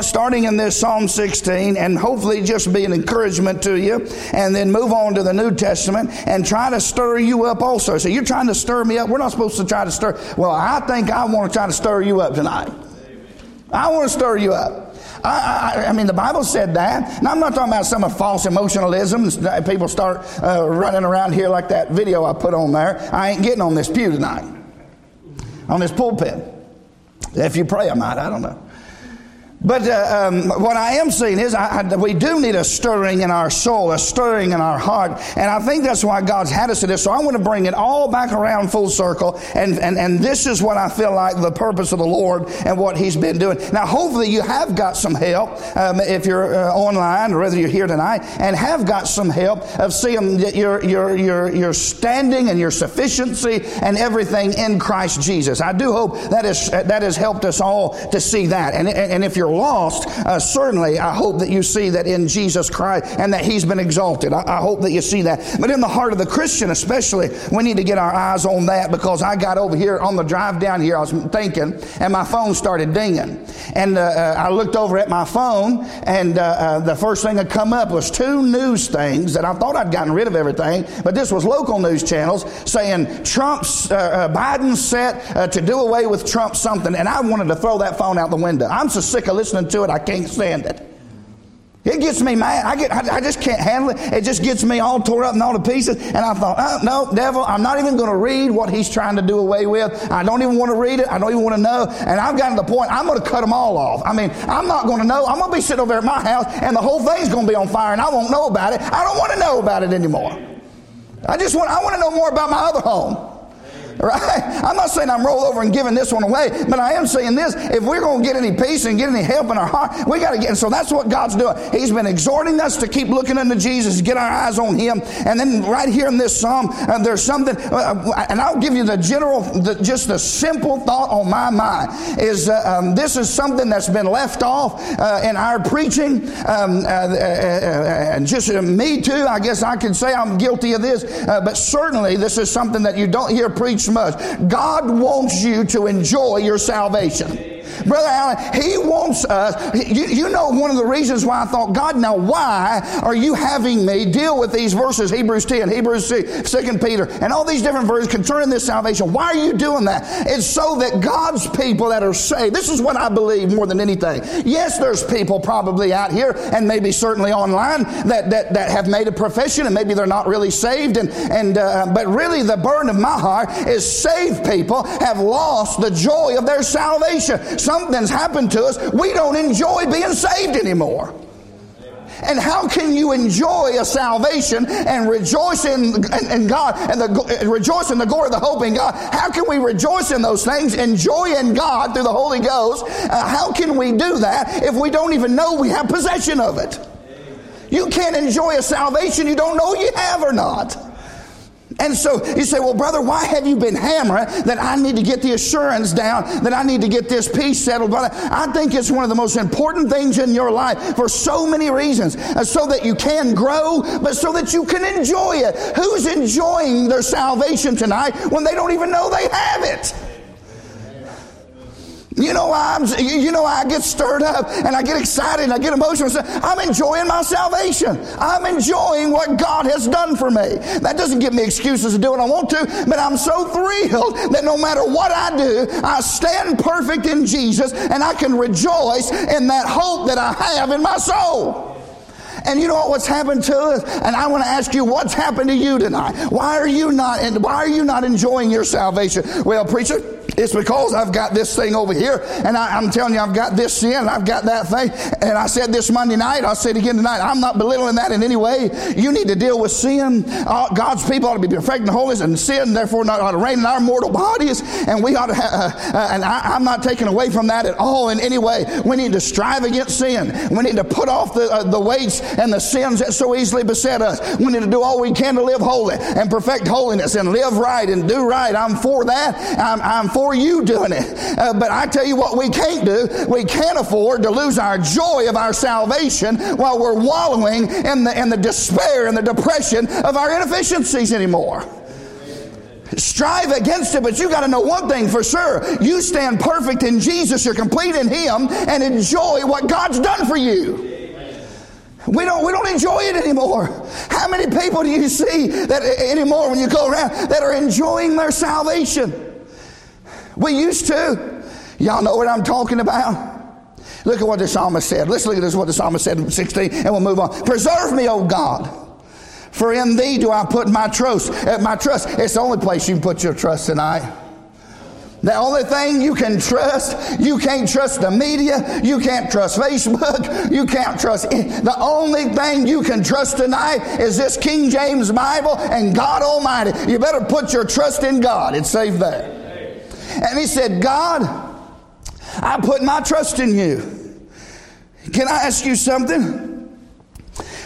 starting in this Psalm 16, and hopefully just be an encouragement to you, and then move on to the New Testament and try to stir you up also. So you're trying to stir me up. We're not supposed to try to stir. Well, I think I want to try to stir you up tonight. I want to stir you up. I, I, I, mean, the Bible said that. Now, I'm not talking about some of false emotionalism. People start uh, running around here like that video I put on there. I ain't getting on this pew tonight, on this pulpit. If you pray, I might. I don't know. But uh, um, what I am saying is, I, I, we do need a stirring in our soul, a stirring in our heart, and I think that's why God's had us to this. So I want to bring it all back around full circle, and, and, and this is what I feel like the purpose of the Lord and what He's been doing. Now, hopefully, you have got some help um, if you're uh, online or whether you're here tonight, and have got some help of seeing that your your your your standing and your sufficiency and everything in Christ Jesus. I do hope that is that has helped us all to see that, and and if you're you're lost, uh, certainly I hope that you see that in Jesus Christ and that He's been exalted. I, I hope that you see that. But in the heart of the Christian, especially, we need to get our eyes on that because I got over here on the drive down here, I was thinking, and my phone started dinging. And uh, uh, I looked over at my phone, and uh, uh, the first thing that come up was two news things that I thought I'd gotten rid of everything, but this was local news channels saying Trump's, uh, Biden set to do away with Trump something, and I wanted to throw that phone out the window. I'm so sick of listening to it, I can't stand it. It gets me mad. I get, I, I, just can't handle it. It just gets me all tore up and all to pieces. And I thought, oh, no, devil, I'm not even going to read what he's trying to do away with. I don't even want to read it. I don't even want to know. And I've gotten to the point, I'm going to cut them all off. I mean, I'm not going to know. I'm going to be sitting over at my house and the whole thing's going to be on fire and I won't know about it. I don't want to know about it anymore. I just want, I want to know more about my other home. Right? I'm not saying I'm roll over and giving this one away, but I am saying this. If we're going to get any peace and get any help in our heart, we got to get. And so that's what God's doing. He's been exhorting us to keep looking into Jesus, get our eyes on Him. And then right here in this psalm, uh, there's something, uh, uh and I'll give you the general, the, just the simple thought on my mind is uh, um, this is something that's been left off uh, in our preaching. Um, uh, and just me too, I guess I can say I'm guilty of this, but certainly this is something that you don't hear preached much. God wants you to enjoy your salvation. Brother Allen, he wants us. You, you, know, one of the reasons why I thought, God, now why are you having me deal with these verses, Hebrews 10, Hebrews 6, 2 Peter, and all these different verses concerning this salvation? Why are you doing that? It's so that God's people that are saved, this is what I believe more than anything. Yes, there's people probably out here and maybe certainly online that, that, that have made a profession and maybe they're not really saved. And, and, uh, but really the burden of my heart is saved people have lost the joy of their salvation something's happened to us, we don't enjoy being saved anymore. And how can you enjoy a salvation and rejoice in, in, in, God and the, rejoice in the glory of the hope in God? How can we rejoice in those things, enjoy in God through the Holy Ghost? Uh, how can we do that if we don't even know we have possession of it? You can't enjoy a salvation you don't know you have or not. And so you say, well, brother, why have you been hammering that I need to get the assurance down, that I need to get this peace settled? Brother, I think it's one of the most important things in your life for so many reasons. Uh, so that you can grow, but so that you can enjoy it. Who's enjoying their salvation tonight when they don't even know they have it? You know why I'm, you know why I get stirred up and I get excited and I get emotional. I'm enjoying my salvation. I'm enjoying what God has done for me. That doesn't give me excuses to do what I want to, but I'm so thrilled that no matter what I do, I stand perfect in Jesus and I can rejoice in that hope that I have in my soul. And you know what's happened to us? And I want to ask you, what's happened to you tonight? Why are you not, why are you not enjoying your salvation? Well, preacher, it's because I've got this thing over here, and I, am telling you, I've got this sin, I've got that thing. And I said this Monday night, I'll say it again tonight. I'm not belittling that in any way. You need to deal with sin. Uh, God's people ought to be perfect and holiness, and sin, therefore, not ought to reign in our mortal bodies. And we ought to, have, uh, uh, and I, am not taking away from that at all in any way. We need to strive against sin. We need to put off the, uh, the weights and the sins that so easily beset us. We need to do all we can to live holy and perfect holiness and live right and do right. I'm for that. I'm, I'm for for you doing it. Uh, but I tell you what, we can't do. We can't afford to lose our joy of our salvation while we're wallowing in the, in the despair and the depression of our inefficiencies anymore. strive against it, but you got to know one thing for sure. You stand perfect in Jesus, you're complete in Him, and enjoy what God's done for you. We don't, we don't enjoy it anymore. How many people do you see that anymore when you go around that are enjoying their salvation? We used to. Y'all know what I'm talking about? Look at what the psalmist said. Let's look at this, what the psalmist said in 16, and we'll move on. Preserve me, O God, for in thee do I put my trust. Uh, my trust. It's the only place you can put your trust tonight. The only thing you can trust, you can't trust the media, you can't trust Facebook, you can't trust. The only thing you can trust tonight is this King James Bible and God Almighty. You better put your trust in God. It's safe there. And he said, God, I put my trust in you. Can I ask you something?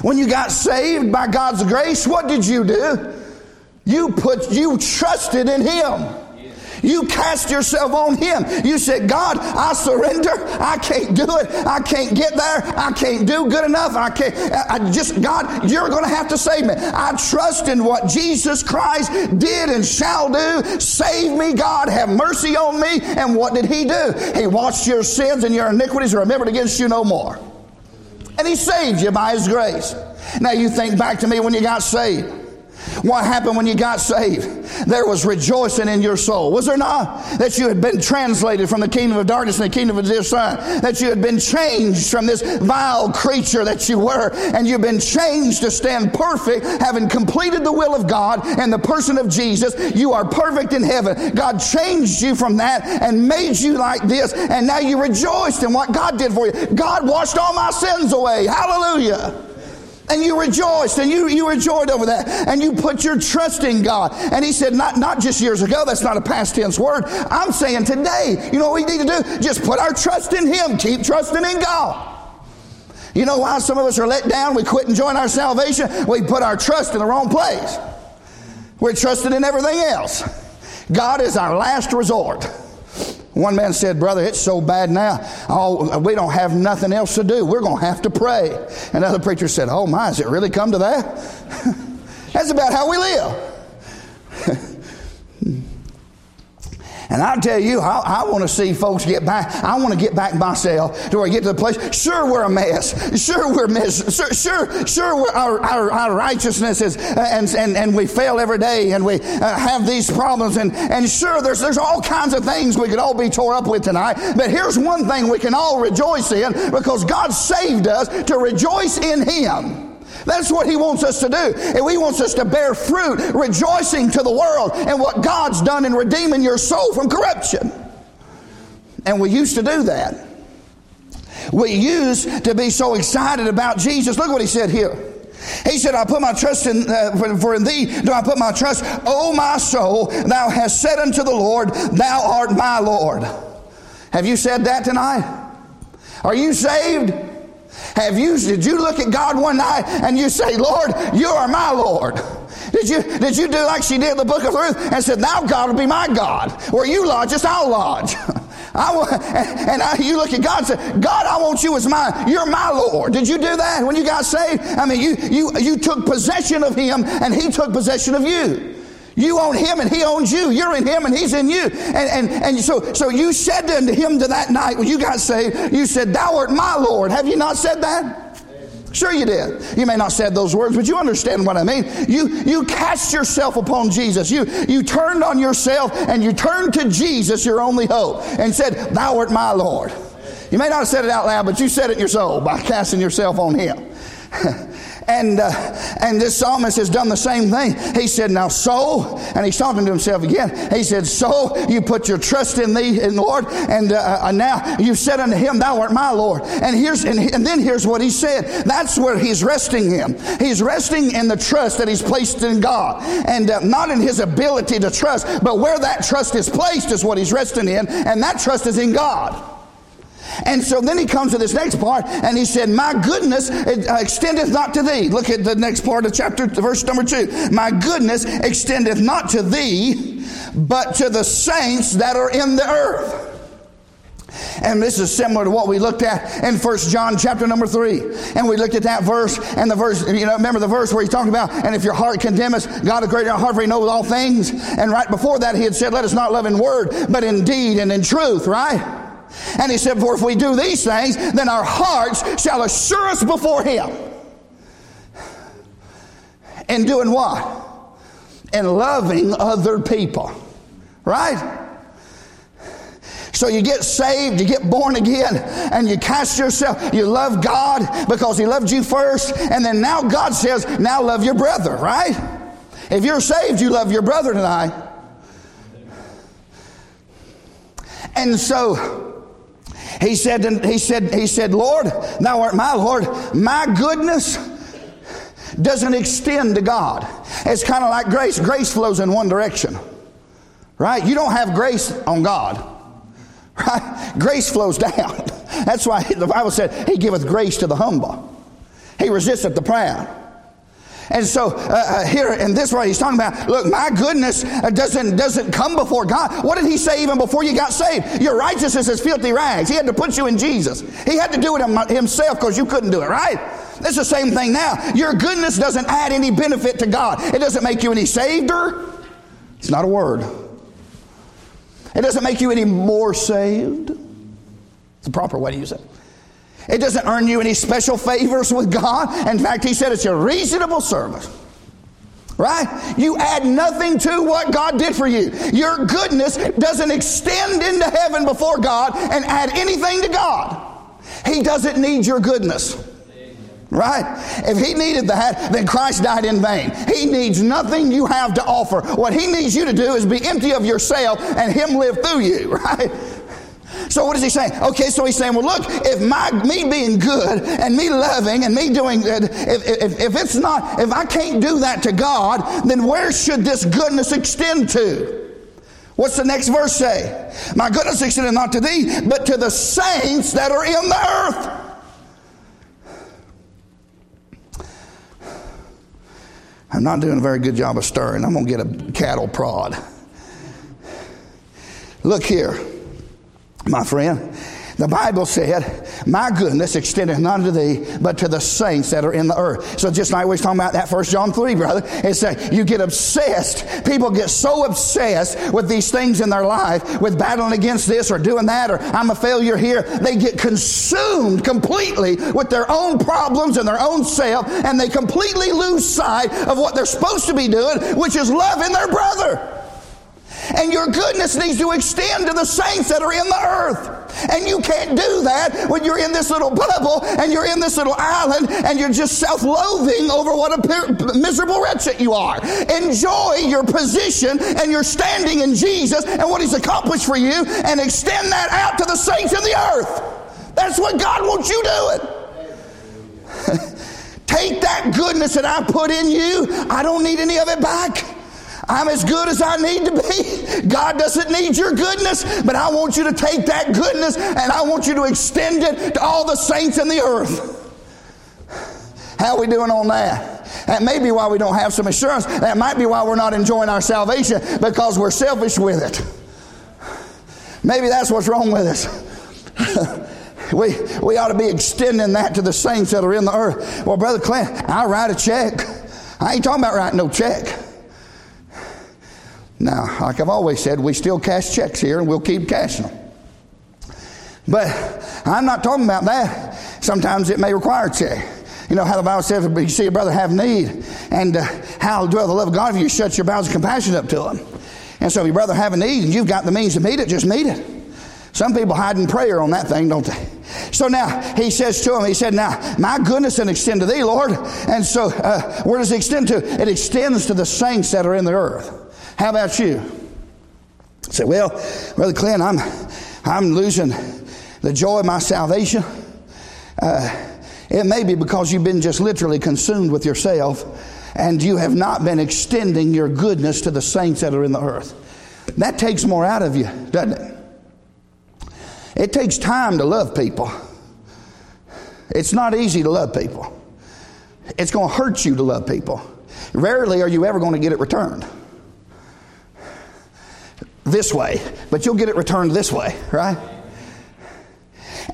When you got saved by God's grace, what did you do? You put, you trusted in Him. You cast yourself on Him. You said, God, I surrender. I can't do it. I can't get there. I can't do good enough. I can't. I just, God, you're going to have to save me. I trust in what Jesus Christ did and shall do. Save me, God. Have mercy on me. And what did He do? He washed your sins and your iniquities remembered against you no more. And He saved you by His grace. Now you think back to me when you got saved. What happened when you got saved? There was rejoicing in your soul. Was there not? That you had been translated from the kingdom of darkness and the kingdom of his son. That you had been changed from this vile creature that you were. And you've been changed to stand perfect, having completed the will of God and the person of Jesus. You are perfect in heaven. God changed you from that and made you like this. And now you rejoiced in what God did for you. God washed all my sins away. Hallelujah. And you rejoiced and you, you rejoiced over that. And you put your trust in God. And he said, not, not just years ago, that's not a past tense word. I'm saying today, you know what we need to do? Just put our trust in Him. Keep trusting in God. You know why some of us are let down? We quit enjoying our salvation. We put our trust in the wrong place. We're trusted in everything else. God is our last resort. One man said, Brother, it's so bad now. Oh, we don't have nothing else to do. We're going to have to pray. Another preacher said, Oh, my, has it really come to that? That's about how we live. And I tell you, I, I want to see folks get back. I want to get back myself to where I get to the place. Sure, we're a mess. Sure, we're mess. Sure, sure, sure our, our, our, righteousness is, and, and, and we fail every day and we uh, have these problems. And, and sure, there's, there's all kinds of things we could all be tore up with tonight. But here's one thing we can all rejoice in because God saved us to rejoice in Him. That's what he wants us to do. And he wants us to bear fruit, rejoicing to the world and what God's done in redeeming your soul from corruption. And we used to do that. We used to be so excited about Jesus. Look what he said here. He said, I put my trust in, uh, for, for, in thee do I put my trust. O my soul, thou hast said unto the Lord, Thou art my Lord. Have you said that tonight? Are you saved? Have you, did you look at God one night and you say, Lord, you are my Lord? Did you, did you do like she did in the book of Ruth and said, Now God will be my God? Where you lodge, just I'll lodge. I, and I, you look at God and say, God, I want you as my, you're my Lord. Did you do that when you got saved? I mean, you, you, you took possession of Him and He took possession of you. You own him and he owns you. You're in him and he's in you. And, and, and so, so you said unto him to that night when you got saved, you said, Thou art my Lord. Have you not said that? Sure you did. You may not said those words, but you understand what I mean. You you cast yourself upon Jesus. You you turned on yourself and you turned to Jesus, your only hope, and said, Thou art my Lord. You may not have said it out loud, but you said it in your soul by casting yourself on him. And, uh, and this psalmist has done the same thing. He said, Now, so, and he's talking to himself again. He said, So you put your trust in thee, in the Lord, and uh, uh, now you said unto him, Thou art my Lord. And here's and, and then here's what he said. That's where he's resting him. He's resting in the trust that he's placed in God, and uh, not in his ability to trust, but where that trust is placed is what he's resting in, and that trust is in God. And so then he comes to this next part and he said, My goodness uh, extendeth not to thee. Look at the next part of chapter, verse number two. My goodness extendeth not to thee, but to the saints that are in the earth. And this is similar to what we looked at in First John chapter number 3. And we looked at that verse, and the verse, you know, remember the verse where he's talking about, and if your heart condemneth, God is greater than heart, for he knows all things. And right before that, he had said, let us not love in word, but in deed and in truth, right? And he said, For if we do these things, then our hearts shall assure us before him. In doing what? In loving other people. Right? So you get saved, you get born again, and you cast yourself. You love God because He loved you first, and then now God says, now love your brother, right? If you're saved, you love your brother tonight. And so he said, he said, he said, Lord, thou art my Lord, my goodness doesn't extend to God. It's kind of like grace. Grace flows in one direction. Right? You don't have grace on God. Right? Grace flows down. That's why the Bible said, He giveth grace to the humble. He resisteth the proud. And so uh, uh, here in this way, he's talking about, look, my goodness uh, doesn't doesn't come before God. What did he say even before you got saved? Your righteousness is filthy rags. He had to put you in Jesus. He had to do it himself because you couldn't do it, right? It's the same thing now. Your goodness doesn't add any benefit to God. It doesn't make you any saveder. It's not a word. It doesn't make you any more saved. It's the proper way to use it. It doesn't earn you any special favors with God. In fact, he said it's a reasonable service. Right? You add nothing to what God did for you. Your goodness doesn't extend into heaven before God and add anything to God. He doesn't need your goodness. Right? If he needed that, then Christ died in vain. He needs nothing you have to offer. What he needs you to do is be empty of yourself and him live through you, right? So what is he saying? Okay, so he's saying, well, look, if my me being good and me loving and me doing good, if, if, if it's not, if I can't do that to God, then where should this goodness extend to? What's the next verse say? My goodness extended not to thee, but to the saints that are in the earth. I'm not doing a very good job of stirring. I'm going to get a cattle prod. Look here my friend. The Bible said, My goodness extendeth not unto thee, but to the saints that are in the earth. So just like we was talking about that first John 3, brother, it's saying you get obsessed. People get so obsessed with these things in their life, with battling against this or doing that, or I'm a failure here. They get consumed completely with their own problems and their own self, and they completely lose sight of what they're supposed to be doing, which is loving their brother. And your goodness needs to extend to the saints that are in the earth. And you can't do that when you're in this little bubble and you're in this little island and you're just self loathing over what a miserable wretch that you are. Enjoy your position and your standing in Jesus and what He's accomplished for you and extend that out to the saints in the earth. That's what God wants you doing. Take that goodness that I put in you, I don't need any of it back. I'm as good as I need to be. God doesn't need your goodness, but I want you to take that goodness and I want you to extend it to all the saints in the earth. How are we doing on that? That may be why we don't have some assurance. That might be why we're not enjoying our salvation because we're selfish with it. Maybe that's what's wrong with us. we, we ought to be extending that to the saints that are in the earth. Well, Brother Clint, I'll write a check. I ain't talking about writing no check. Now, like I've always said, we still cash checks here and we'll keep cashing them. But I'm not talking about that. Sometimes it may require a check. You know how the Bible says, if you see a brother have need, and uh, how dwell the love of God if you shut your bowels of compassion up to him. And so if your brother have a need and you've got the means to meet it, just meet it. Some people hide in prayer on that thing, don't they? So now he says to him, he said, Now my goodness and extend to thee, Lord. And so uh, where does it extend to? It extends to the saints that are in the earth. How about you? Say, well, Brother Clint, I'm, I'm losing the joy of my salvation. Uh, it may be because you've been just literally consumed with yourself and you have not been extending your goodness to the saints that are in the earth. That takes more out of you, doesn't it? It takes time to love people. It's not easy to love people. It's going to hurt you to love people. Rarely are you ever going to get it returned this way, but you'll get it returned this way, right?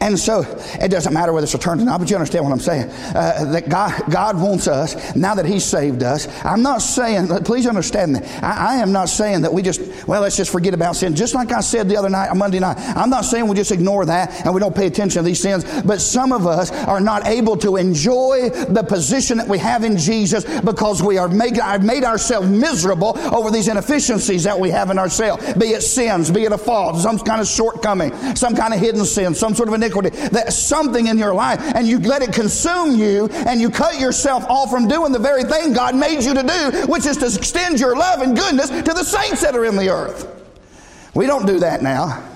And so it doesn't matter whether it's returned or not, but you understand what I'm saying. Uh, that God, God wants us, now that He's saved us. I'm not saying, please understand that. I, I, am not saying that we just, well, let's just forget about sin. Just like I said the other night, Monday night, I'm not saying we just ignore that and we don't pay attention to these sins, but some of us are not able to enjoy the position that we have in Jesus because we are make, I've made ourselves miserable over these inefficiencies that we have in ourselves, be it sins, be it a fault, some kind of shortcoming, some kind of hidden sin, some sort of iniquity. That's something in your life, and you let it consume you, and you cut yourself off from doing the very thing God made you to do, which is to extend your love and goodness to the saints that are in the earth. We don't do that now.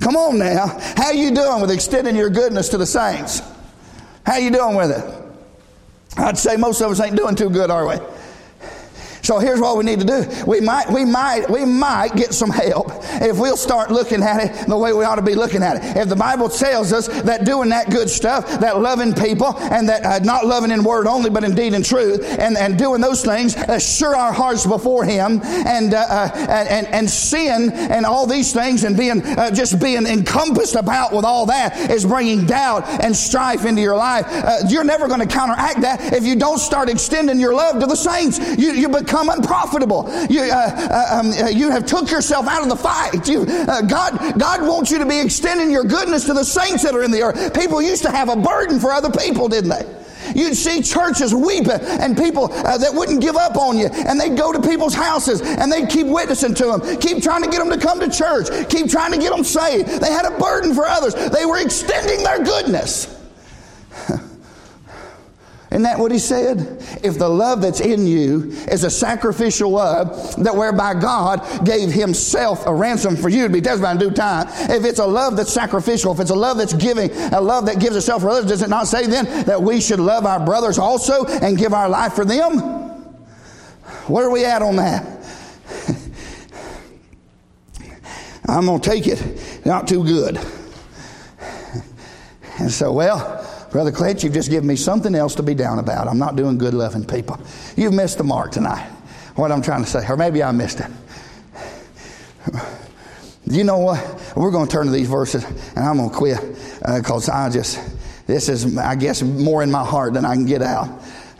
Come on now. How you doing with extending your goodness to the saints? How you doing with it? I'd say most of us ain't doing too good, are we? So here's what we need to do. We might, we might, we might get some help if we'll start looking at it the way we ought to be looking at it. If the Bible tells us that doing that good stuff, that loving people, and that uh, not loving in word only, but indeed in deed and truth, and, and doing those things, assure our hearts before Him, and, uh, uh, and, and sin and all these things, and being uh, just being encompassed about with all that is bringing doubt and strife into your life. Uh, you're never going to counteract that if you don't start extending your love to the saints. You, you become become unprofitable. You, uh, uh, um, uh, you have took yourself out of the fight. You, uh, God, God wants you to be extending your goodness to the saints that are in the earth. People used to have a burden for other people, didn't they? You'd see churches weeping and people uh, that wouldn't give up on you. And they'd go to people's houses and they'd keep witnessing to them, keep trying to get them to come to church, keep trying to get them saved. They had a burden for others. They were extending their goodness. Isn't that what he said? If the love that's in you is a sacrificial love that whereby God gave himself a ransom for you to be testified in due time, if it's a love that's sacrificial, if it's a love that's giving, a love that gives itself for others, does it not say then that we should love our brothers also and give our life for them? Where are we at on that? I'm going to take it not too good. And so, well, Brother Clint, you've just given me something else to be down about. I'm not doing good loving people. You've missed the mark tonight. What I'm trying to say, or maybe I missed it. You know what? We're going to turn to these verses, and I'm going to quit because uh, I just, this is, I guess, more in my heart than I can get out.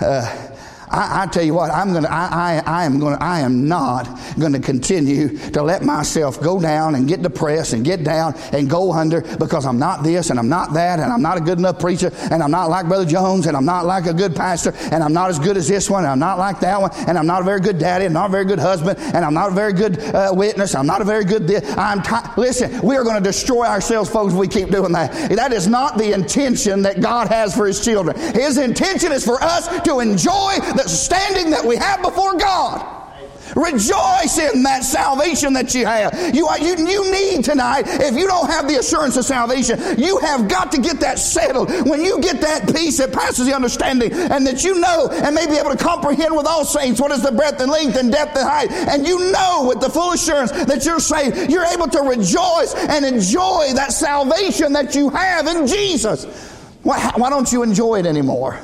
Uh, I, I, tell you what, I'm gonna, I, I, I am gonna, I am not gonna continue to let myself go down and get depressed and get down and go under because I'm not this and I'm not that and I'm not a good enough preacher and I'm not like Brother Jones and I'm not like a good pastor and I'm not as good as this one and I'm not like that one and I'm not a very good daddy and not a very good husband and I'm not a very good uh, witness. I'm not a very good. This. I'm t- listen. We are going to destroy ourselves, folks. If we keep doing that. That is not the intention that God has for His children. His intention is for us to enjoy the standing that we have before God. Rejoice in that salvation that you have. You, you, you need tonight, if you don't have the assurance of salvation, you have got to get that settled. When you get that peace that passes the understanding, and that you know and may be able to comprehend with all saints what is the breadth and length and depth and height, and you know with the full assurance that you're saved, you're able to rejoice and enjoy that salvation that you have in Jesus. Why, why don't you enjoy it anymore?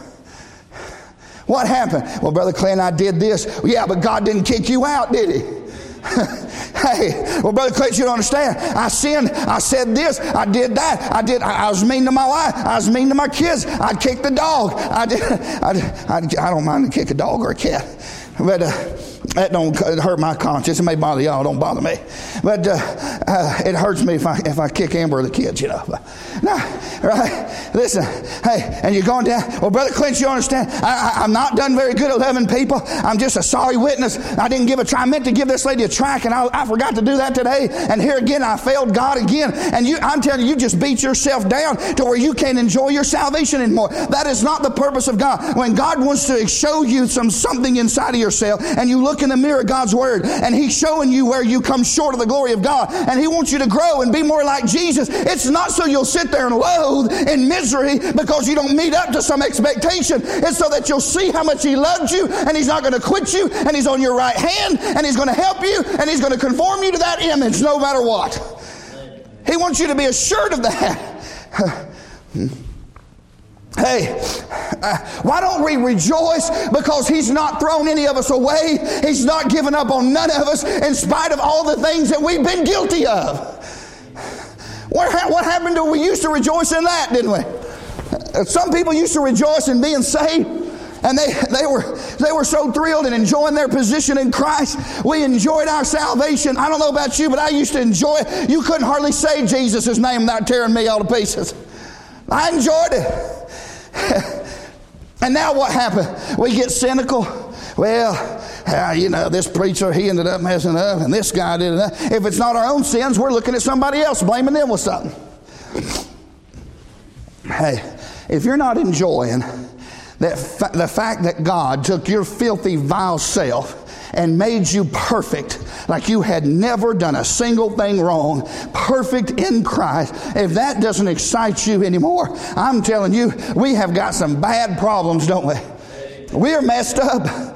What happened? Well, Brother Clay and I did this. Yeah, but God didn't kick you out, did he? hey, well, Brother Clay, you don't understand. I sinned. I said this. I did that. I did. I, I was mean to my wife. I was mean to my kids. I kicked the dog. I did. I, I, I don't mind to kick a dog or a cat, but. Uh, that don't hurt my conscience. It may bother y'all. Don't bother me. But uh, uh, it hurts me if I if I kick Amber or the kids. You know. Now, right? Listen. Hey, and you're going down. Well, brother Clint, you understand? I, am not done very good at loving people. I'm just a sorry witness. I didn't give a try. I meant to give this lady a track, and I, I forgot to do that today. And here again, I failed God again. And you, I'm telling you, you just beat yourself down to where you can't enjoy your salvation anymore. That is not the purpose of God. When God wants to show you some something inside of yourself, and you look in the mirror of God's Word and He's showing you where you come short of the glory of God and He wants you to grow and be more like Jesus. It's not so you'll sit there and loathe in misery because you don't meet up to some expectation. It's so that you'll see how much He loved you and He's not going to quit you and He's on your right hand and He's going to help you and He's going to conform you to that image no matter what. He wants you to be assured of that. Hey, uh, why don't we rejoice? Because He's not thrown any of us away. He's not given up on none of us in spite of all the things that we've been guilty of. What, happened to we used to rejoice in that, didn't we? Some people used to rejoice in being saved. And they, they, were, they were so thrilled and enjoying their position in Christ. We enjoyed our salvation. I don't know about you, but I used to enjoy it. You couldn't hardly say Jesus' name without tearing me all to pieces. I enjoyed it. and now what happened? We get cynical. Well, uh, you know, this preacher, he ended up messing up, and this guy did that. If it's not our own sins, we're looking at somebody else, blaming them with something. Hey, if you're not enjoying that fa- the fact that God took your filthy, vile self and made you perfect, like you had never done a single thing wrong, perfect in Christ, if that doesn't excite you anymore, I'm telling you, we have got some bad problems, don't we? We're messed up.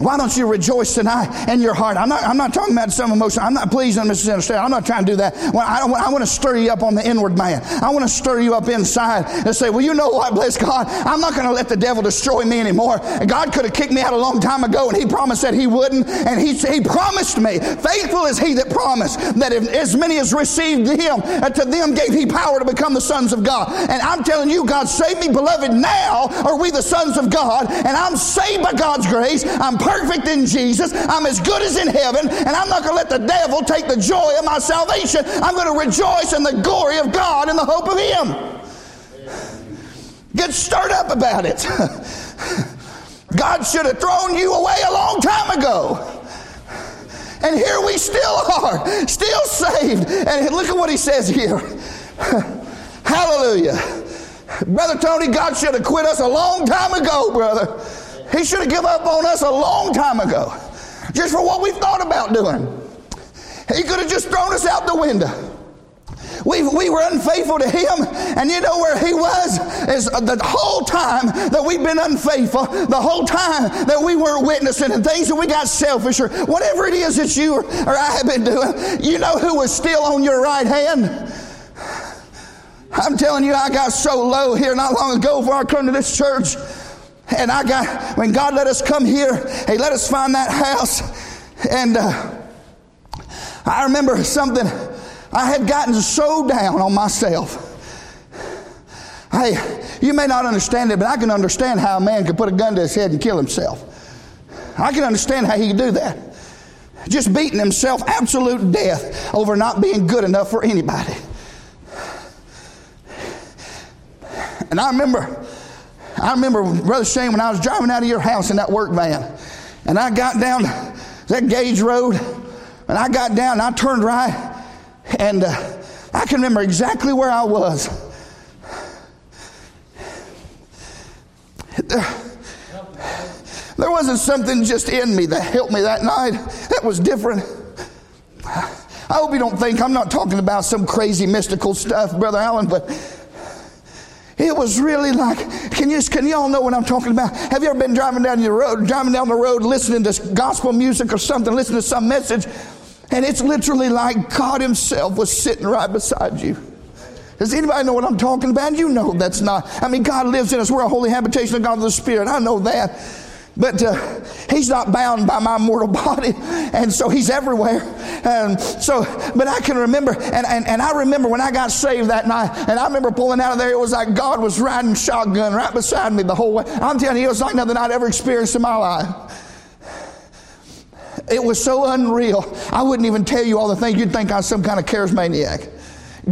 Why don't you rejoice tonight in your heart? I'm not, I'm not talking about some emotion. I'm not, pleasing, Mrs. misunderstand. I'm not trying to do that. Well, I, I want to stir you up on the inward man. I want to stir you up inside and say, well, you know what? Bless God. I'm not going to let the devil destroy me anymore. God could have kicked me out a long time ago and he promised that he wouldn't. And he, he promised me, faithful is he that promised that if as many as received him, uh, to them gave he power to become the sons of God. And I'm telling you, God save me, beloved. Now are we the sons of God and I'm saved by God's grace. I'm perfect in Jesus. I'm as good as in heaven, and I'm not going to let the devil take the joy of my salvation. I'm going to rejoice in the glory of God and the hope of Him. Get stirred up about it. God should have thrown you away a long time ago. And here we still are, still saved. And look at what he says here. Hallelujah. Brother Tony, God should have quit us a long time ago, brother. He should have given up on us a long time ago, just for what we thought about doing. He could have just thrown us out the window. We, we were unfaithful to him, and you know where he was? Is the whole time that we've been unfaithful, the whole time that we weren't witnessing and things that we got selfish or whatever it is that you or, or I have been doing, you know who was still on your right hand? I'm telling you, I got so low here not long ago before I come to this church. And I got, when God let us come here, He let us find that house. And uh, I remember something, I had gotten so down on myself. Hey, you may not understand it, but I can understand how a man could put a gun to his head and kill himself. I can understand how he could do that. Just beating himself absolute death over not being good enough for anybody. And I remember I remember, Brother Shane, when I was driving out of your house in that work van, and I got down that Gage Road, and I got down and I turned right, and uh, I can remember exactly where I was. There wasn't something just in me that helped me that night. That was different. I hope you don't think I'm not talking about some crazy mystical stuff, Brother Allen, but it was really like, can you, can you all know what I'm talking about? Have you ever been driving down your road, driving down the road, listening to gospel music or something, listening to some message, and it's literally like God Himself was sitting right beside you. Does anybody know what I'm talking about? You know that's not. I mean, God lives in us. We're a holy habitation of God the Spirit. I know that. But uh, he's not bound by my mortal body, and so he's everywhere. And so, but I can remember, and, and, and I remember when I got saved that night, and I remember pulling out of there, it was like God was riding shotgun right beside me the whole way. I'm telling you, it was like nothing I'd ever experienced in my life. It was so unreal. I wouldn't even tell you all the things you'd think I was some kind of charismaniac.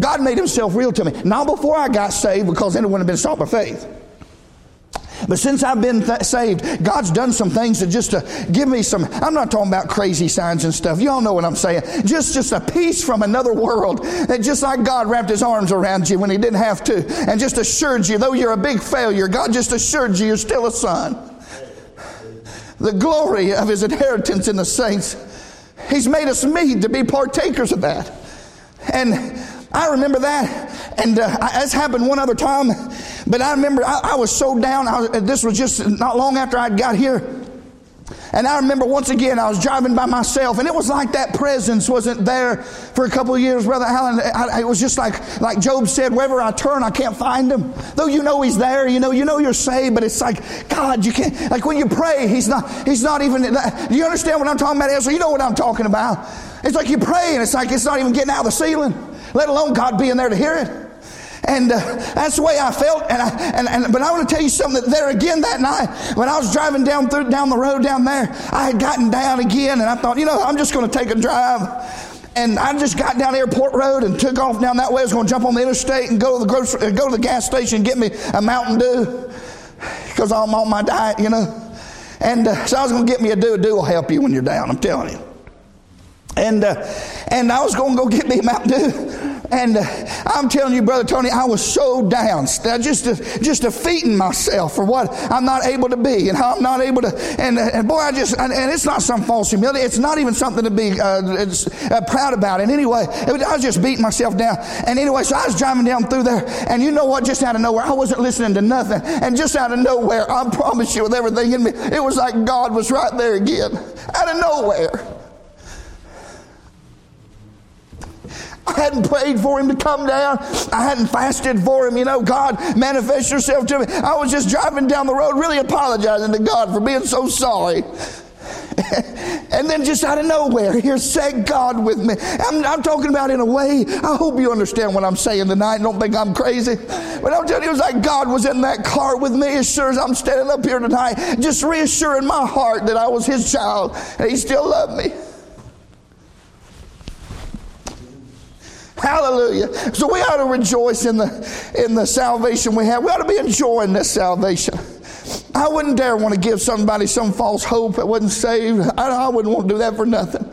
God made himself real to me. Not before I got saved, because wouldn't have been sought by faith. But since I've been th- saved, God's done some things to just to give me some. I'm not talking about crazy signs and stuff. Y'all know what I'm saying. Just, just a peace from another world. That just like God wrapped his arms around you when he didn't have to and just assured you, though you're a big failure, God just assured you you're still a son. The glory of his inheritance in the saints. He's made us meet to be partakers of that. And I remember that. And uh, happened one other time. But I remember I, I was so down. Was, this was just not long after I'd got here. And I remember once again, I was driving by myself, and it was like that presence wasn't there for a couple of years, Brother Allen. I, it was just like, like Job said, wherever I turn, I can't find him. Though you know he's there, you know, you know you're saved, but it's like, God, you can't, like when you pray, he's not, he's not even, do you understand what I'm talking about, Ezra? You know what I'm talking about. It's like you pray, and it's like it's not even getting out of the ceiling. Let alone God being there to hear it. And uh, that's the way I felt. And, I, and, and but I want to tell you something. That there again that night, when I was driving down through down the road down there, I had gotten down again, and I thought, you know, I'm just going to take a drive. And I just got down Airport Road and took off down that way. I was going to jump on the interstate and go to the grocery, go to the gas station and get me a Mountain Dew because I'm on my diet, you know. And uh, so I was going to get me a Dew. A Dew will help you when you're down. I'm telling you. And uh, and I was going to go get me a Mountain Dew. And uh, I'm telling you, Brother Tony, I was so down, just just defeating myself for what I'm not able to be and how I'm not able to. And, uh, and boy, I just, and, and, it's not some false humility. It's not even something to be uh, uh, proud about. And anyway, was, I was just beating myself down. And anyway, so I was driving down through there. And you know what? Just out of nowhere, I wasn't listening to nothing. And just out of nowhere, I promise you, with everything in me, it was like God was right there again. Out of nowhere. Hadn't prayed for him to come down. I hadn't fasted for him. You know, God, manifest yourself to me. I was just driving down the road, really apologizing to God for being so sorry. and then just out of nowhere, here said God with me. I'm, I'm, talking about in a way, I hope you understand what I'm saying tonight. Don't think I'm crazy. But I'm telling you, it was like God was in that car with me as sure as I'm standing up here tonight, just reassuring my heart that I was his child and he still loved me. Hallelujah. So we ought to rejoice in the in the salvation we have. We ought to be enjoying this salvation. I wouldn't dare want to give somebody some false hope that wasn't saved. I, I wouldn't want to do that for nothing.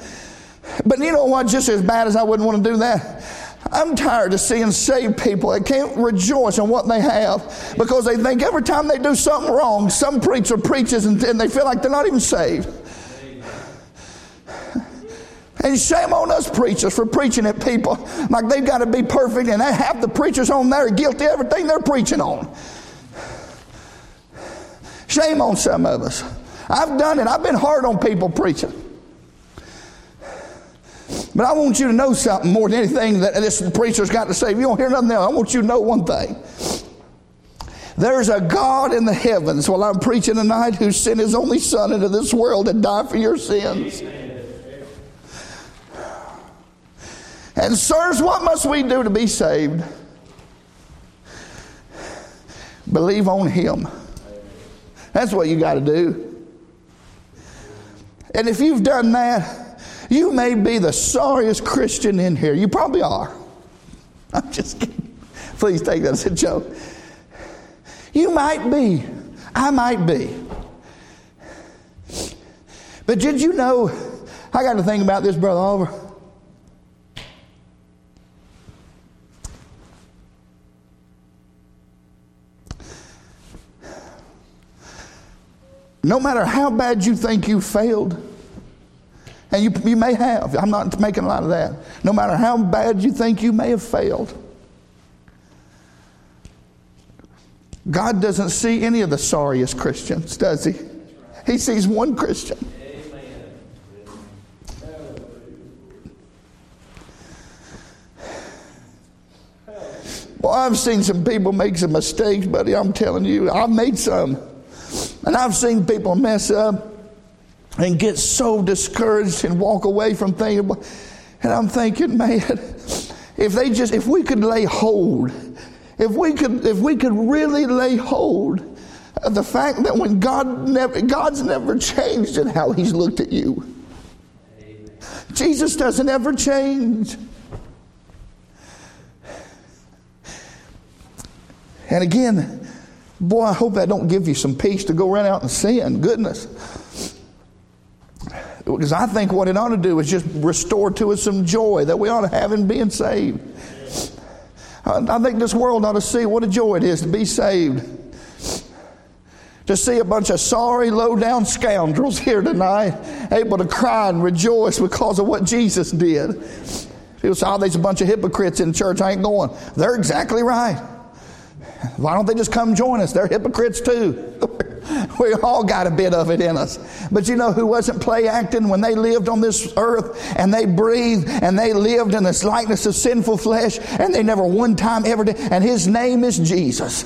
But you know what? Just as bad as I wouldn't want to do that, I'm tired of seeing saved people that can't rejoice in what they have because they think every time they do something wrong, some preacher preaches and, and they feel like they're not even saved. And shame on us preachers for preaching at people like they've got to be perfect, and half the preachers on there are guilty of everything they're preaching on. Shame on some of us. I've done it. I've been hard on people preaching. But I want you to know something more than anything that this preacher's got to say. If you don't hear nothing else, I want you to know one thing. There's a God in the heavens while I'm preaching tonight who sent his only son into this world to die for your sins. And, sirs, what must we do to be saved? Believe on Him. That's what you got to do. And if you've done that, you may be the sorriest Christian in here. You probably are. I'm just kidding. Please take that as a joke. You might be. I might be. But did you know? I got to think about this, Brother Oliver. No matter how bad you think you failed, and you, you may have, I'm not making a lot of that. No matter how bad you think you may have failed, God doesn't see any of the sorriest Christians, does He? He sees one Christian. Well, I've seen some people make some mistakes, buddy. I'm telling you, I've made some. And I've seen people mess up and get so discouraged and walk away from things. And I'm thinking, man, if they just, if we could lay hold, if we could, if we could really lay hold of the fact that when God never, God's never changed in how He's looked at you. Jesus doesn't ever change. And again, Boy, I hope that don't give you some peace to go run out and sin. Goodness. Because I think what it ought to do is just restore to us some joy that we ought to have in being saved. I think this world ought to see what a joy it is to be saved. To see a bunch of sorry, low down scoundrels here tonight able to cry and rejoice because of what Jesus did. People say, oh, there's a bunch of hypocrites in church. I ain't going. They're exactly right. Why don't they just come join us? They're hypocrites too. we all got a bit of it in us. But you know who wasn't play acting when they lived on this earth and they breathed and they lived in this likeness of sinful flesh and they never one time ever did. And his name is Jesus.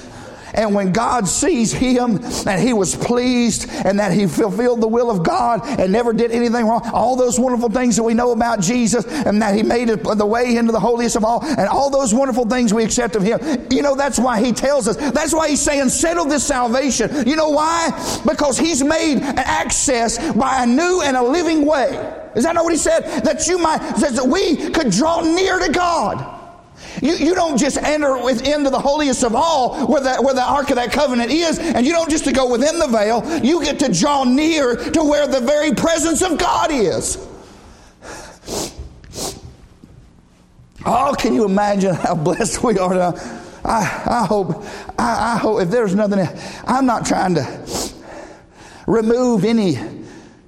And when God sees him and he was pleased and that he fulfilled the will of God and never did anything wrong, all those wonderful things that we know about Jesus and that he made the way into the holiest of all and all those wonderful things we accept of him. You know, that's why he tells us. That's why he's saying, settle this salvation. You know why? Because he's made an access by a new and a living way. Is that not what he said? That you might, that we could draw near to God. You, you don't just enter within the holiest of all where the, where the Ark of that covenant is, and you don't just go within the veil, you get to draw near to where the very presence of God is. Oh, can you imagine how blessed we are now? I, I hope, I, I hope if there's nothing, I'm not trying to remove any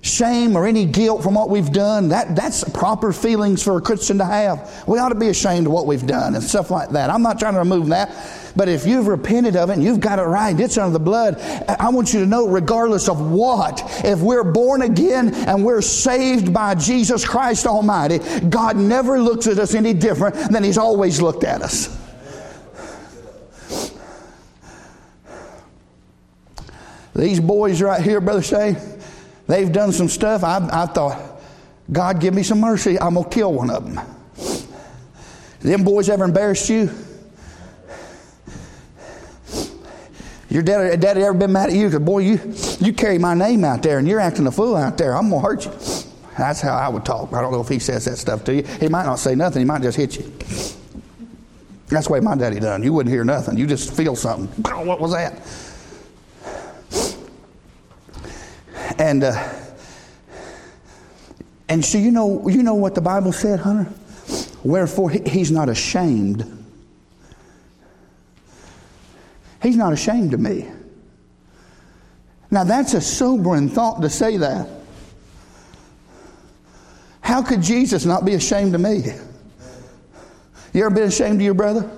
shame or any guilt from what we've done. That, that's proper feelings for a Christian to have. We ought to be ashamed of what we've done and stuff like that. I'm not trying to remove that. But if you've repented of it and you've got it right, it's under the blood, I want you to know, regardless of what, if we're born again and we're saved by Jesus Christ Almighty, God never looks at us any different than He's always looked at us. These boys right here, Brother Shay, they've done some stuff. I, I thought, God, give me some mercy. I'm going to kill one of them. Them boys ever embarrassed you? Your daddy, daddy ever been mad at you? Because, boy, you, you carry my name out there and you're acting a fool out there. I'm going to hurt you. That's how I would talk. I don't know if he says that stuff to you. He might not say nothing. He might just hit you. That's the way my daddy done. You wouldn't hear nothing. You just feel something. What was that? And uh, and so you know you know what the Bible said, Hunter. Wherefore he, he's not ashamed. He's not ashamed of me. Now that's a sobering thought to say that. How could Jesus not be ashamed of me? You ever been ashamed of your brother?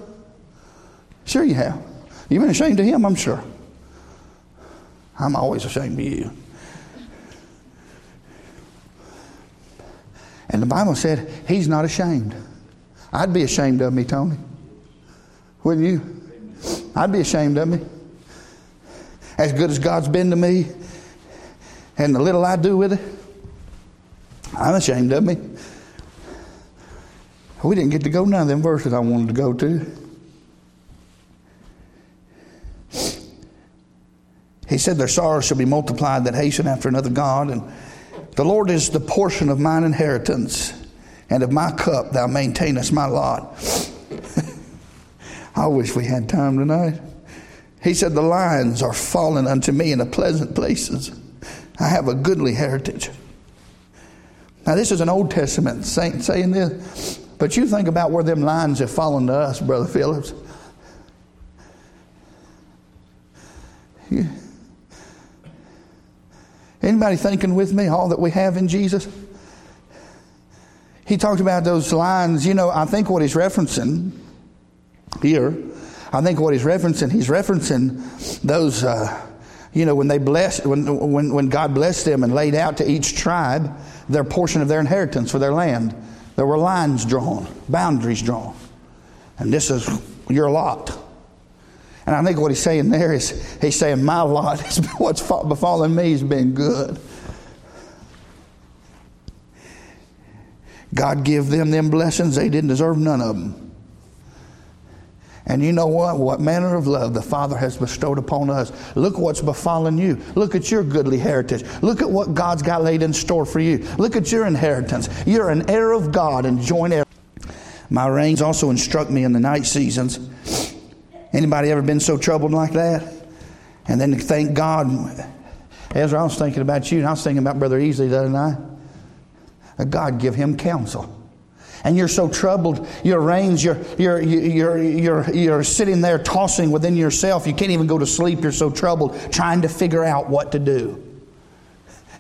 Sure you have. You've been ashamed of him, I'm sure. I'm always ashamed of you. And the Bible said he's not ashamed. I'd be ashamed of me, Tony. Wouldn't you? I'd be ashamed of me. As good as God's been to me and the little I do with it, I'm ashamed of me. We didn't get to go none of them verses I wanted to go to. He said, Their sorrows shall be multiplied that hasten after another God, and the Lord is the portion of mine inheritance, and of my cup thou maintainest my lot. I wish we had time tonight. He said, The lines are fallen unto me in the pleasant places. I have a goodly heritage. Now, this is an Old Testament saint saying this, but you think about where them lines have fallen to us, Brother Phillips. Anybody thinking with me all that we have in Jesus? He talked about those lines. You know, I think what he's referencing here, I think what he's referencing, he's referencing those, uh, you know, when they blessed, when, when, when God blessed them and laid out to each tribe their portion of their inheritance for their land, there were lines drawn, boundaries drawn. And this is your lot. And I think what he's saying there is he's saying, My lot, what's befallen me has been good. God give them them blessings. They didn't deserve none of them. And you know what? What manner of love the Father has bestowed upon us. Look what's befallen you. Look at your goodly heritage. Look at what God's got laid in store for you. Look at your inheritance. You're an heir of God and joint heir. My reins also instruct me in the night seasons Anybody ever been so troubled like that? And then thank God. Ezra, I was thinking about you, and I was thinking about Brother Easley the other night. God give him counsel. And you're so troubled, your reins, you're, you're, you're, you're, you're sitting there tossing within yourself. You can't even go to sleep. You're so troubled trying to figure out what to do.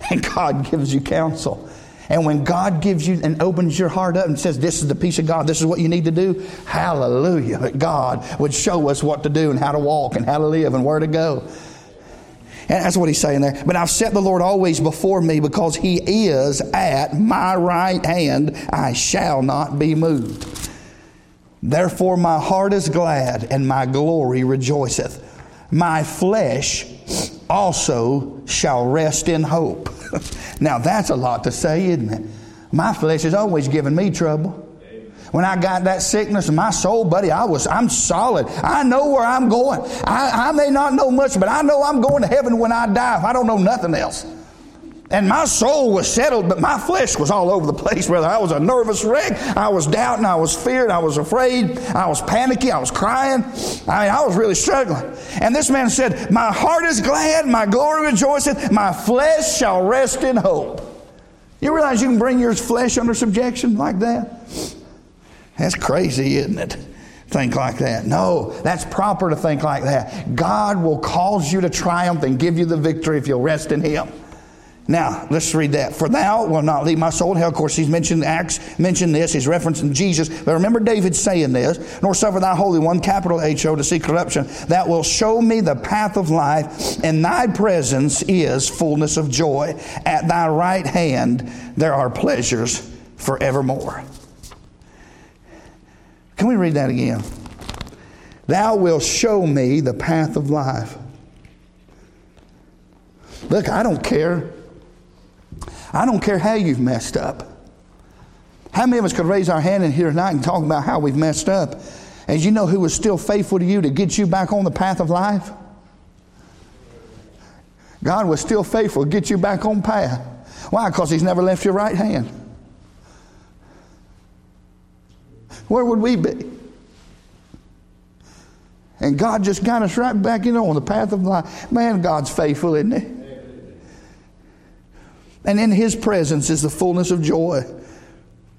And God gives you counsel. And when God gives you and opens your heart up and says, This is the peace of God, this is what you need to do, hallelujah, that God would show us what to do and how to walk and how to live and where to go. And that's what he's saying there. But I've set the Lord always before me because he is at my right hand. I shall not be moved. Therefore, my heart is glad and my glory rejoiceth. my flesh also shall rest in hope. now that's a lot to say, isn't it? My flesh is always giving me trouble. When I got that sickness my soul, buddy, I was I'm solid. I know where I'm going. I, I may not know much, but I know I'm going to heaven when I die if I don't know nothing else. And my soul was settled, but my flesh was all over the place, brother. I was a nervous wreck. I was doubting. I was feared. I was afraid. I was panicky. I was crying. I mean, I was really struggling. And this man said, My heart is glad. My glory rejoiceth. My flesh shall rest in hope. You realize you can bring your flesh under subjection like that? That's crazy, isn't it? Think like that. No, that's proper to think like that. God will cause you to triumph and give you the victory if you'll rest in Him. Now, let's read that. For thou will not leave my soul in hell. Of course, he's mentioned Acts, mentioned this. He's referencing Jesus. But remember David saying this, nor suffer thy Holy One, capital H-O, to see corruption. That will show me the path of life. And thy presence is fullness of joy. At thy right hand there are pleasures forevermore. Can we read that again? Thou wilt show me the path of life. Look, I don't care I don't care how you've messed up. How many of us could raise our hand in here tonight and talk about how we've messed up? And you know who was still faithful to you to get you back on the path of life? God was still faithful to get you back on path. Why? Because He's never left your right hand. Where would we be? And God just got us right back, you know, on the path of life. Man, God's faithful, isn't He? And in his presence is the fullness of joy.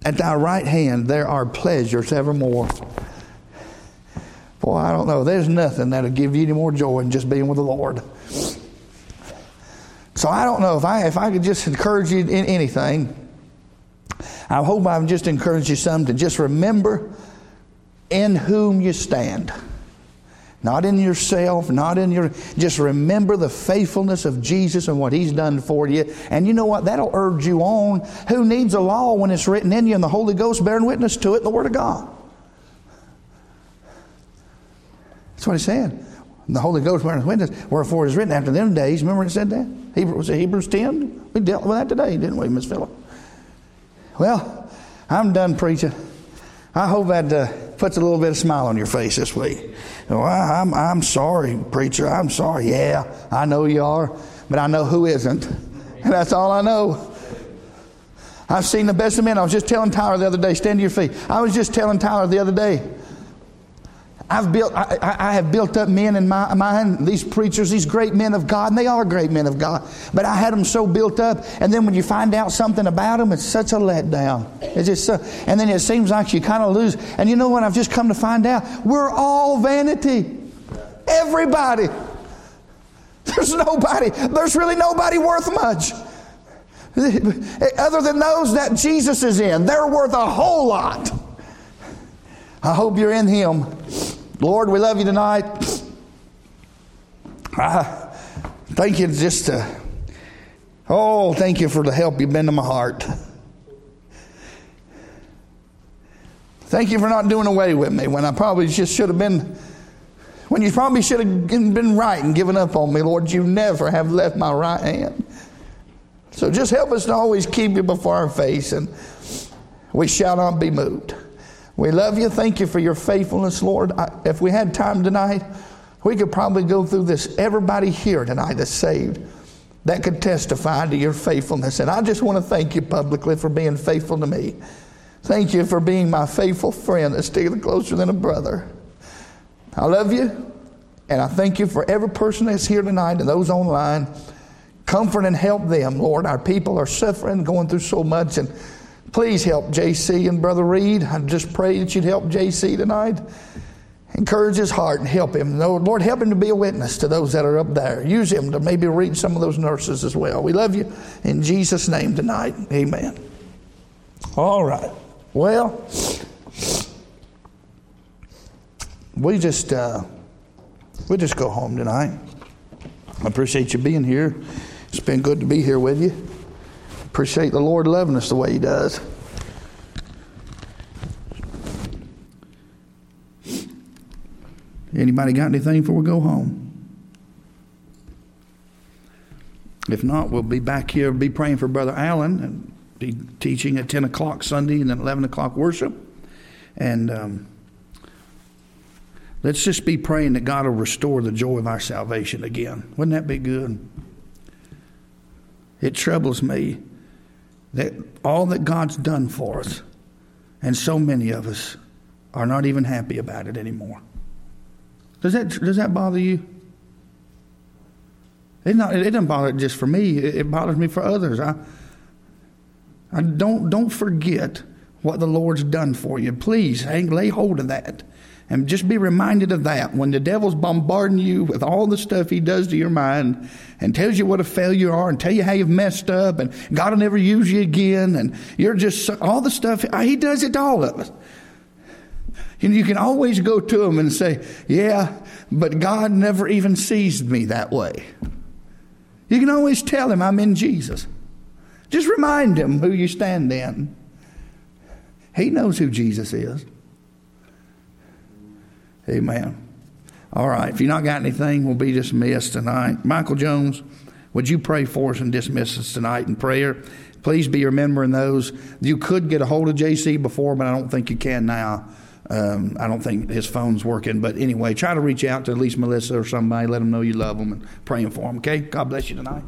At thy right hand there are pleasures evermore. Boy, I don't know. There's nothing that'll give you any more joy than just being with the Lord. So I don't know if I if I could just encourage you in anything. I hope I've just encouraged you some to just remember in whom you stand. Not in yourself, not in your. Just remember the faithfulness of Jesus and what He's done for you. And you know what? That'll urge you on. Who needs a law when it's written in you and the Holy Ghost bearing witness to it in the Word of God? That's what He's saying. The Holy Ghost bearing witness. Wherefore it is written after them days. Remember it said that? Hebrew, was it Hebrews 10? We dealt with that today, didn't we, Miss Phillip? Well, I'm done preaching. I hope that uh, puts a little bit of smile on your face this week. Well, I'm, I'm sorry, preacher. I'm sorry. Yeah, I know you are, but I know who isn't. And that's all I know. I've seen the best of men. I was just telling Tyler the other day, stand to your feet. I was just telling Tyler the other day, I've built, I, I, have built up men in my mind, these preachers, these great men of God, and they are great men of God. But I had them so built up, and then when you find out something about them, it's such a letdown. It's just so, and then it seems like you kind of lose. And you know what? I've just come to find out we're all vanity. Everybody. There's nobody. There's really nobody worth much. Other than those that Jesus is in, they're worth a whole lot. I hope you're in Him. Lord, we love you tonight. I thank you just to, oh, thank you for the help you've been to my heart. Thank you for not doing away with me when I probably just should have been, when you probably should have been right and given up on me, Lord. You never have left my right hand. So just help us to always keep you before our face and we shall not be moved. We love you. Thank you for your faithfulness, Lord. I, if we had time tonight, we could probably go through this. Everybody here tonight that's saved that could testify to your faithfulness. And I just want to thank you publicly for being faithful to me. Thank you for being my faithful friend that's sticking closer than a brother. I love you. And I thank you for every person that's here tonight and those online. Comfort and help them, Lord. Our people are suffering, going through so much. And Please help JC and Brother Reed. I just pray that you'd help JC tonight. Encourage his heart and help him. Lord, help him to be a witness to those that are up there. Use him to maybe reach some of those nurses as well. We love you in Jesus' name tonight. Amen. All right. Well, we just uh, we just go home tonight. I appreciate you being here. It's been good to be here with you. Appreciate the Lord loving us the way He does. Anybody got anything before we go home? If not, we'll be back here, be praying for Brother Allen, and be teaching at 10 o'clock Sunday and then 11 o'clock worship. And um, let's just be praying that God will restore the joy of our salvation again. Wouldn't that be good? It troubles me that all that God's done for us, and so many of us are not even happy about it anymore. Does that, does that bother you? It, not, it doesn't bother just for me, it bothers me for others. I, I don't, don't forget what the Lord's done for you. Please hang, lay hold of that. And just be reminded of that when the devil's bombarding you with all the stuff he does to your mind and tells you what a failure you are and tell you how you've messed up and God will never use you again and you're just all the stuff uh, he does it to all of us. You know, you can always go to him and say, Yeah, but God never even sees me that way. You can always tell him I'm in Jesus. Just remind him who you stand in. He knows who Jesus is. Amen. All right. If you not got anything, we'll be dismissed tonight. Michael Jones, would you pray for us and dismiss us tonight in prayer? Please be remembering those. You could get a hold of JC before, but I don't think you can now. Um, I don't think his phone's working. But anyway, try to reach out to at least Melissa or somebody. Let them know you love them and praying for them. Okay? God bless you tonight.